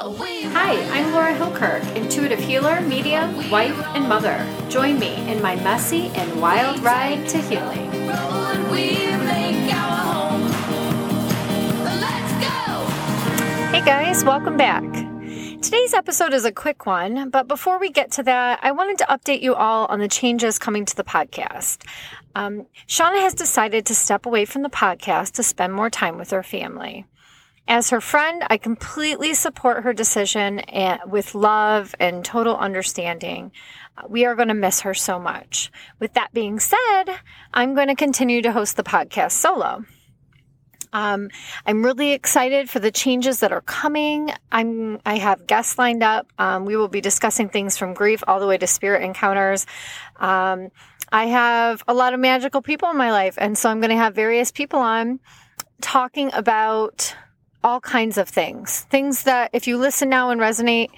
Hi, I'm Laura Hilkirk, intuitive healer, medium, wife, and mother. Join me in my messy and wild ride to healing. Hey guys, welcome back. Today's episode is a quick one, but before we get to that, I wanted to update you all on the changes coming to the podcast. Um, Shauna has decided to step away from the podcast to spend more time with her family. As her friend, I completely support her decision and with love and total understanding. Uh, we are going to miss her so much. With that being said, I'm going to continue to host the podcast solo. Um, I'm really excited for the changes that are coming. I'm I have guests lined up. Um, we will be discussing things from grief all the way to spirit encounters. Um, I have a lot of magical people in my life, and so I'm going to have various people on talking about all kinds of things. Things that if you listen now and resonate,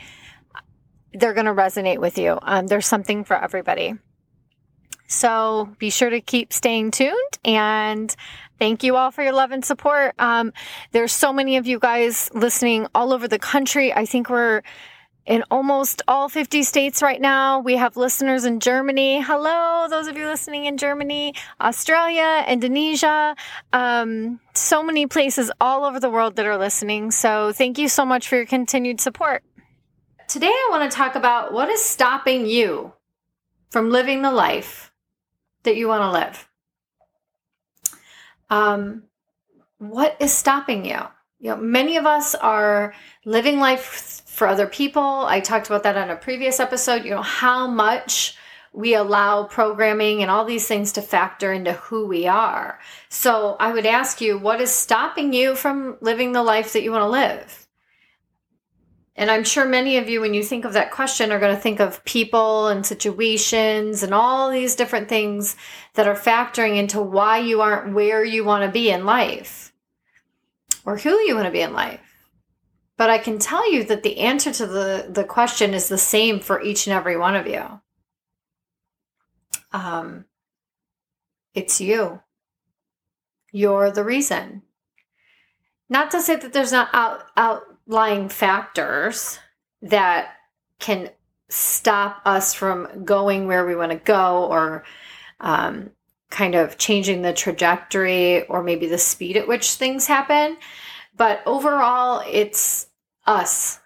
they're going to resonate with you. Um, there's something for everybody. So be sure to keep staying tuned and thank you all for your love and support. Um, there's so many of you guys listening all over the country. I think we're in almost all 50 states right now. We have listeners in Germany. Hello, those of you listening in Germany, Australia, Indonesia, um, so many places all over the world that are listening. So thank you so much for your continued support. Today, I want to talk about what is stopping you from living the life that you want to live. Um, what is stopping you? You know, many of us are living life for other people. I talked about that on a previous episode, you know, how much we allow programming and all these things to factor into who we are. So I would ask you, what is stopping you from living the life that you want to live? And I'm sure many of you, when you think of that question, are going to think of people and situations and all these different things that are factoring into why you aren't where you want to be in life or who you want to be in life. But I can tell you that the answer to the, the question is the same for each and every one of you. Um, it's you. You're the reason. Not to say that there's not out, outlying factors that can stop us from going where we want to go or um, kind of changing the trajectory or maybe the speed at which things happen. But overall, it's us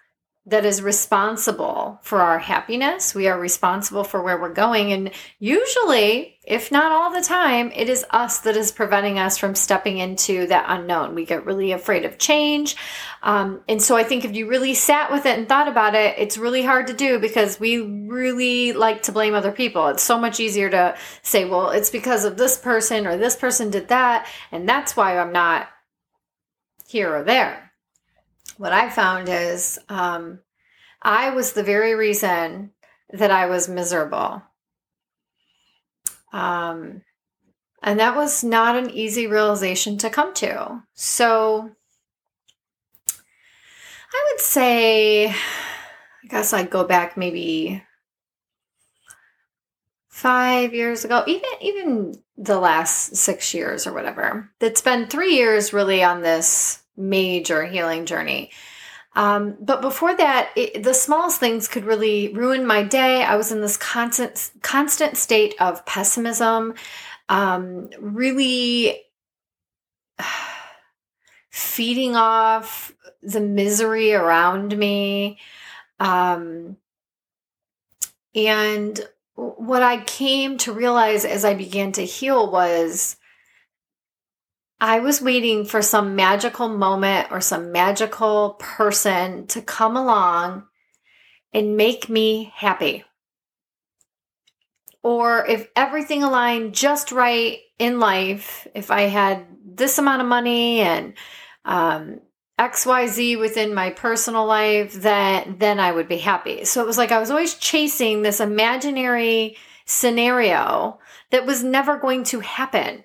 that is responsible for our happiness. We are responsible for where we're going. And usually, if not all the time, it is us that is preventing us from stepping into that unknown. We get really afraid of change. Um, and so I think if you really sat with it and thought about it, it's really hard to do because we really like to blame other people. It's so much easier to say, well, it's because of this person or this person did that. And that's why I'm not here or there what I found is um, I was the very reason that I was miserable. Um, and that was not an easy realization to come to. So I would say, I guess I'd go back maybe five years ago, even even the last six years or whatever. It's been three years really on this major healing journey. Um, but before that, it, the smallest things could really ruin my day. I was in this constant, constant state of pessimism, um, really feeding off the misery around me. Um, and what I came to realize as I began to heal was I was waiting for some magical moment or some magical person to come along and make me happy. Or if everything aligned just right in life, if I had this amount of money and um, XYZ within my personal life, that then I would be happy. So it was like I was always chasing this imaginary scenario that was never going to happen.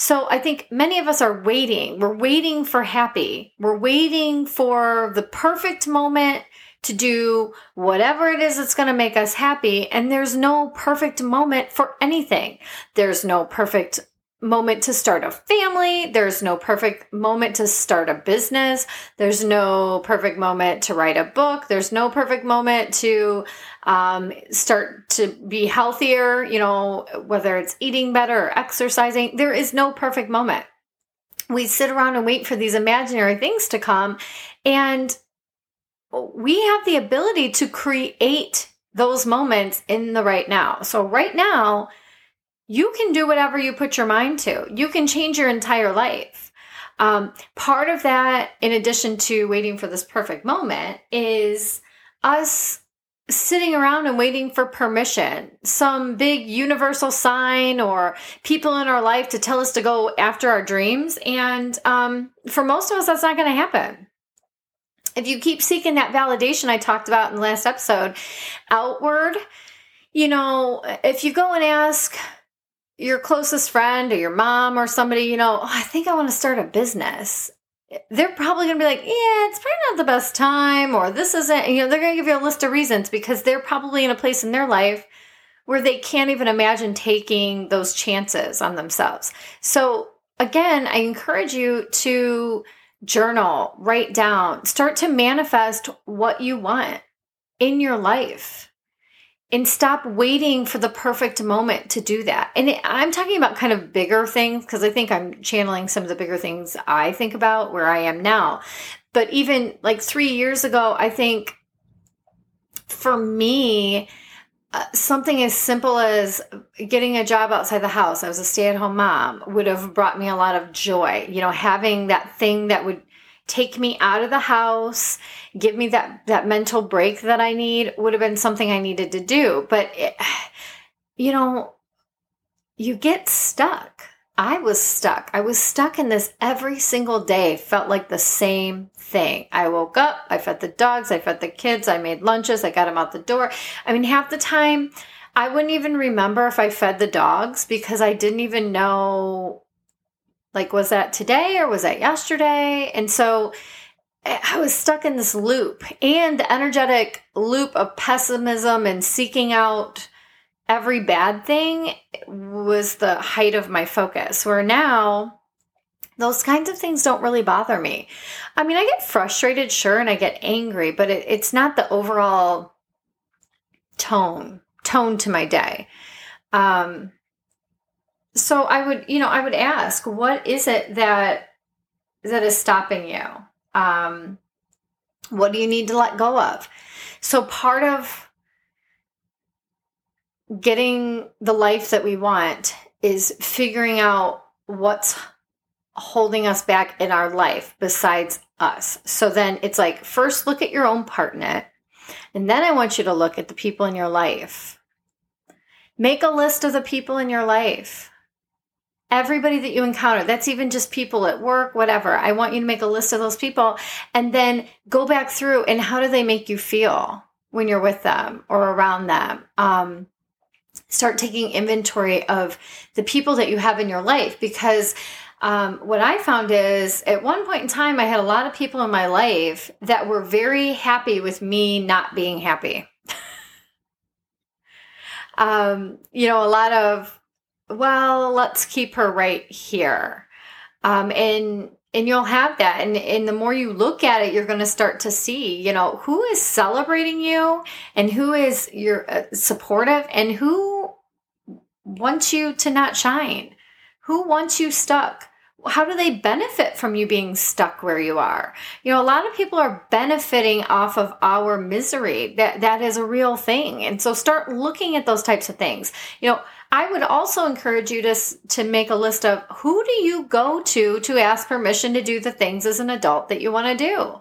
So I think many of us are waiting. We're waiting for happy. We're waiting for the perfect moment to do whatever it is that's going to make us happy. And there's no perfect moment for anything. There's no perfect moment to start a family. There's no perfect moment to start a business. There's no perfect moment to write a book. There's no perfect moment to um, start to be healthier, you know, whether it's eating better or exercising. There is no perfect moment. We sit around and wait for these imaginary things to come. And we have the ability to create those moments in the right now. So, right now, you can do whatever you put your mind to. You can change your entire life. Um, part of that, in addition to waiting for this perfect moment, is us sitting around and waiting for permission, some big universal sign or people in our life to tell us to go after our dreams. And um, for most of us, that's not going to happen if you keep seeking that validation I talked about in the last episode outward, you know, if you go and ask your closest friend or your mom or somebody, you know, oh, I think I want to start a business. They're probably going to be like, yeah, it's probably not the best time, or this isn't, you know, they're going to give you a list of reasons because they're probably in a place in their life where they can't even imagine taking those chances on themselves. So, again, I encourage you to journal, write down, start to manifest what you want in your life and stop waiting for the perfect moment to do that. And I'm talking about kind of bigger things because I think I'm channeling some of the bigger things I think about where I am now. But even like three years ago, I think for me, uh, something as simple as getting a job outside the house, I was a stay at home mom, would have brought me a lot of joy. You know, having that thing that would take me out of the house, give me that, that mental break that I need would have been something I needed to do. But, it, you know, you get stuck. I was stuck. I was stuck in this every single day, felt like the same thing. I woke up, I fed the dogs, I fed the kids, I made lunches, I got them out the door. I mean, half the time, I wouldn't even remember if I fed the dogs because I didn't even know like was that today or was that yesterday? And so I was stuck in this loop and the energetic loop of pessimism and seeking out every bad thing was the height of my focus. Where now, those kinds of things don't really bother me. I mean, I get frustrated, sure, and I get angry, but it, it's not the overall tone tone to my day. Um, so I would, you know, I would ask, what is it that that is stopping you? Um, what do you need to let go of? So part of getting the life that we want is figuring out what's holding us back in our life besides us. So then it's like, first look at your own part in it. And then I want you to look at the people in your life. Make a list of the people in your life. Everybody that you encounter, that's even just people at work, whatever. I want you to make a list of those people and then go back through and how do they make you feel when you're with them or around them? Um, start taking inventory of the people that you have in your life because um, what I found is at one point in time, I had a lot of people in my life that were very happy with me not being happy. um, you know, a lot of, well, let's keep her right here. Um, and and you'll have that. And and the more you look at it you're going to start to see you know who is celebrating you and who is your uh, supportive and who wants you to not shine. Who wants you stuck? How do they benefit from you being stuck where you are? You know a lot of people are benefiting off of our misery. That that is a real thing. And so start looking at those types of things. You know I would also encourage you to, to make a list of who do you go to to ask permission to do the things as an adult that you want to do.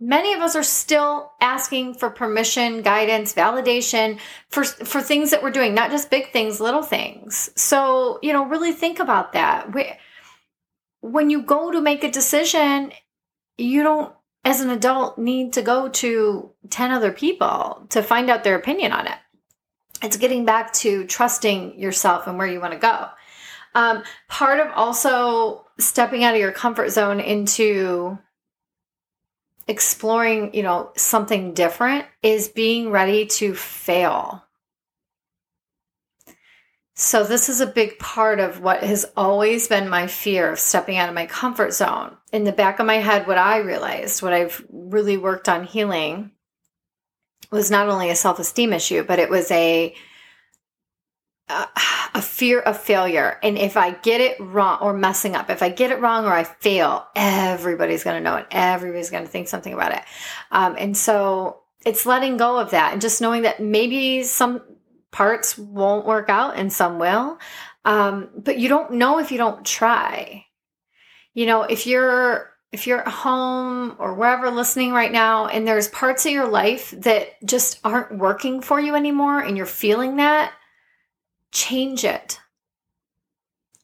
Many of us are still asking for permission, guidance, validation for, for things that we're doing, not just big things, little things. So, you know, really think about that. When you go to make a decision, you don't, as an adult, need to go to 10 other people to find out their opinion on it it's getting back to trusting yourself and where you want to go. Um, part of also stepping out of your comfort zone into exploring, you know, something different is being ready to fail. So, this is a big part of what has always been my fear of stepping out of my comfort zone. In the back of my head, what I realized, what I've really worked on healing, was not only a self esteem issue, but it was a a fear of failure. And if I get it wrong or messing up, if I get it wrong or I fail, everybody's going to know it. Everybody's going to think something about it. Um, and so it's letting go of that and just knowing that maybe some parts won't work out and some will. Um, but you don't know if you don't try. You know, if you're if you're at home or wherever listening right now and there's parts of your life that just aren't working for you anymore and you're feeling that, change it.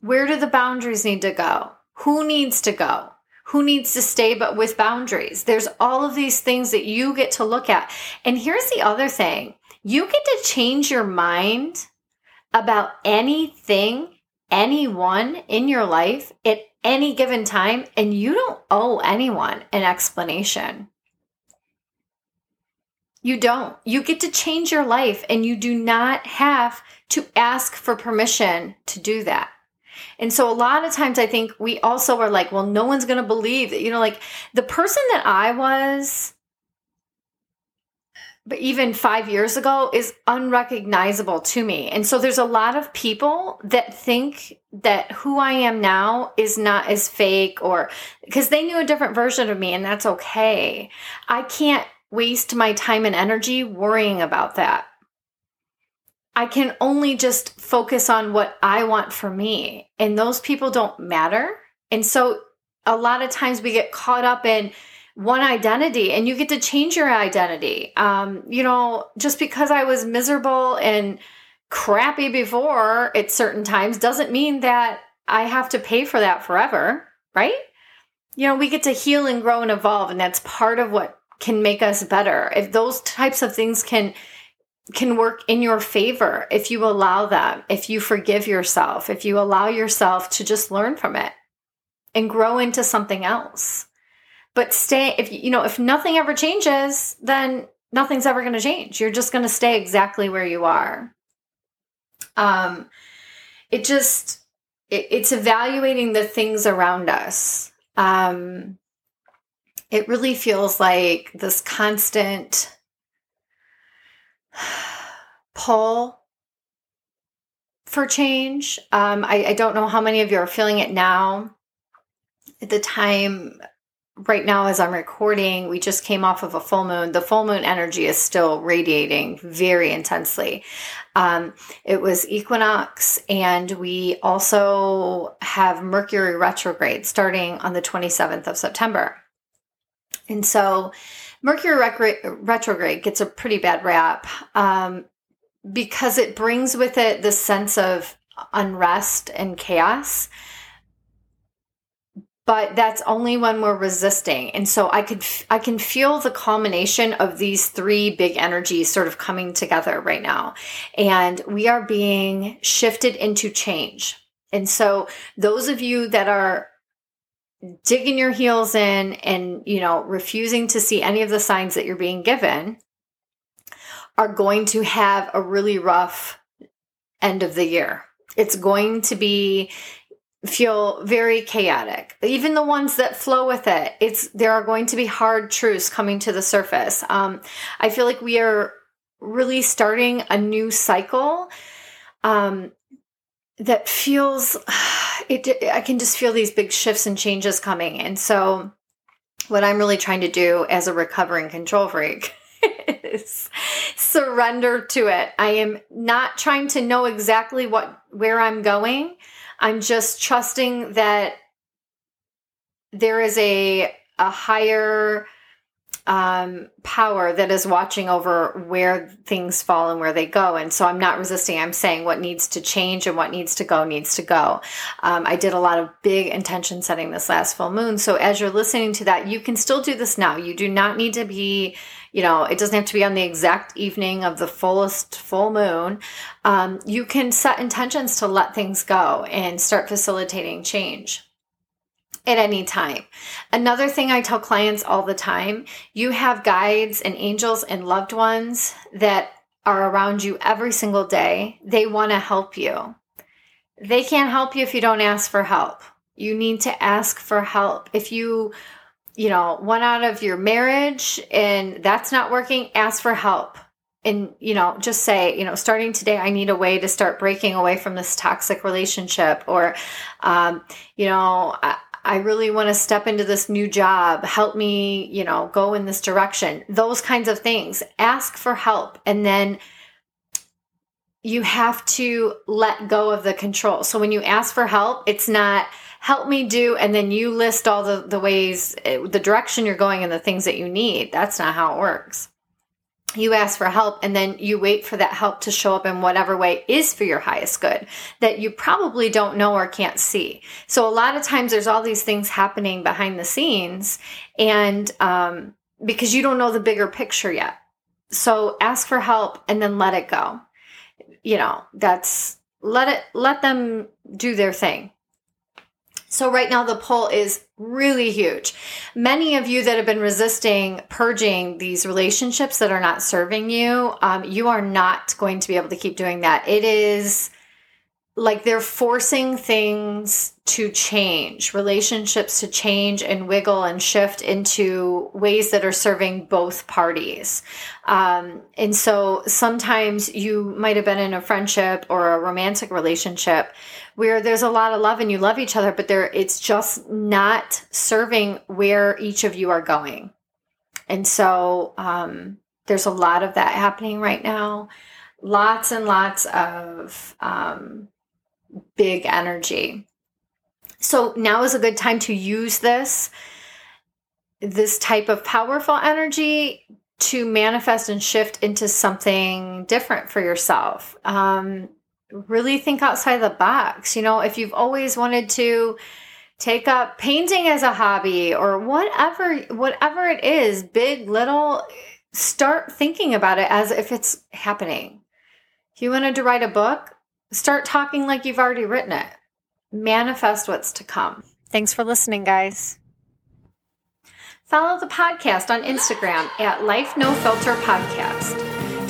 Where do the boundaries need to go? Who needs to go? Who needs to stay but with boundaries? There's all of these things that you get to look at. And here's the other thing you get to change your mind about anything, anyone in your life at any given time, and you don't owe anyone an explanation. You don't. You get to change your life, and you do not have to ask for permission to do that. And so a lot of times I think we also are like, well, no one's going to believe that, you know, like the person that I was, but even five years ago is unrecognizable to me. And so there's a lot of people that think that who I am now is not as fake or because they knew a different version of me and that's okay. I can't waste my time and energy worrying about that. I can only just focus on what I want for me, and those people don't matter. And so a lot of times we get caught up in one identity and you get to change your identity. Um, you know, just because I was miserable and crappy before at certain times doesn't mean that I have to pay for that forever, right? You know, we get to heal and grow and evolve, and that's part of what can make us better. If those types of things can can work in your favor if you allow them, if you forgive yourself, if you allow yourself to just learn from it and grow into something else. But stay, if you know, if nothing ever changes, then nothing's ever going to change. You're just going to stay exactly where you are. Um, it just, it, it's evaluating the things around us. Um, it really feels like this constant pull for change. Um, I, I don't know how many of you are feeling it now. At the time, right now, as I'm recording, we just came off of a full moon. The full moon energy is still radiating very intensely. Um, it was equinox, and we also have Mercury retrograde starting on the 27th of September. And so, Mercury retrograde gets a pretty bad rap um, because it brings with it the sense of unrest and chaos. But that's only when we're resisting, and so I could I can feel the culmination of these three big energies sort of coming together right now, and we are being shifted into change. And so, those of you that are digging your heels in and, you know, refusing to see any of the signs that you're being given are going to have a really rough end of the year. It's going to be feel very chaotic. Even the ones that flow with it, it's there are going to be hard truths coming to the surface. Um, I feel like we are really starting a new cycle um, that feels it i can just feel these big shifts and changes coming and so what i'm really trying to do as a recovering control freak is surrender to it i am not trying to know exactly what where i'm going i'm just trusting that there is a a higher um, power that is watching over where things fall and where they go. And so I'm not resisting. I'm saying what needs to change and what needs to go needs to go. Um, I did a lot of big intention setting this last full moon. So as you're listening to that, you can still do this now. You do not need to be you know, it doesn't have to be on the exact evening of the fullest full moon. Um, you can set intentions to let things go and start facilitating change at any time. Another thing I tell clients all the time you have guides and angels and loved ones that are around you every single day. They want to help you. they can't help you if you don't ask for help. You need to ask for help. If you, you know, one out of your marriage and that's not working, ask for help. And, you know, just say, you know, starting today, I need a way to start breaking away from this toxic relationship. Or, um, you know, I, I really want to step into this new job. Help me, you know, go in this direction. Those kinds of things. Ask for help. And then you have to let go of the control. So when you ask for help, it's not, help me do and then you list all the, the ways eh, the direction you're going and the things that you need. That's not how it works. You ask for help and then you wait for that help to show up in whatever way is for your highest good that you probably don't know or can't see. So a lot of times there's all these things happening behind the scenes and um, because you don't know the bigger picture yet. So ask for help and then let it go. You know that's let it let them do their thing so, right now, the pull is really huge. Many of you that have been resisting purging these relationships that are not serving you, um, you are not going to be able to keep doing that. It is like they're forcing things to change, relationships to change and wiggle and shift into ways that are serving both parties. Um, and so sometimes you might have been in a friendship or a romantic relationship where there's a lot of love and you love each other, but there it's just not serving where each of you are going. And so um, there's a lot of that happening right now. Lots and lots of um, big energy. So now is a good time to use this this type of powerful energy to manifest and shift into something different for yourself. Um, really think outside the box. You know, if you've always wanted to take up painting as a hobby or whatever whatever it is, big, little, start thinking about it as if it's happening. If you wanted to write a book, Start talking like you've already written it. Manifest what's to come. Thanks for listening, guys. Follow the podcast on Instagram at Life No Filter Podcast.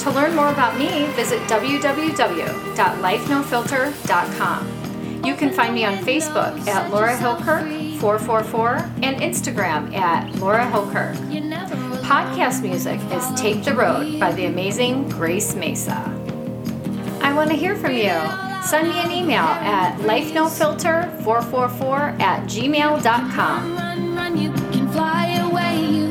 To learn more about me, visit www.lifenofilter.com. You can find me on Facebook at Laura Hilker 444 and Instagram at Laura Hilker. Podcast music is Take the Road by the amazing Grace Mesa. I want to hear from you. Send me an email at lifenofilter444 at gmail.com. Run, run, run,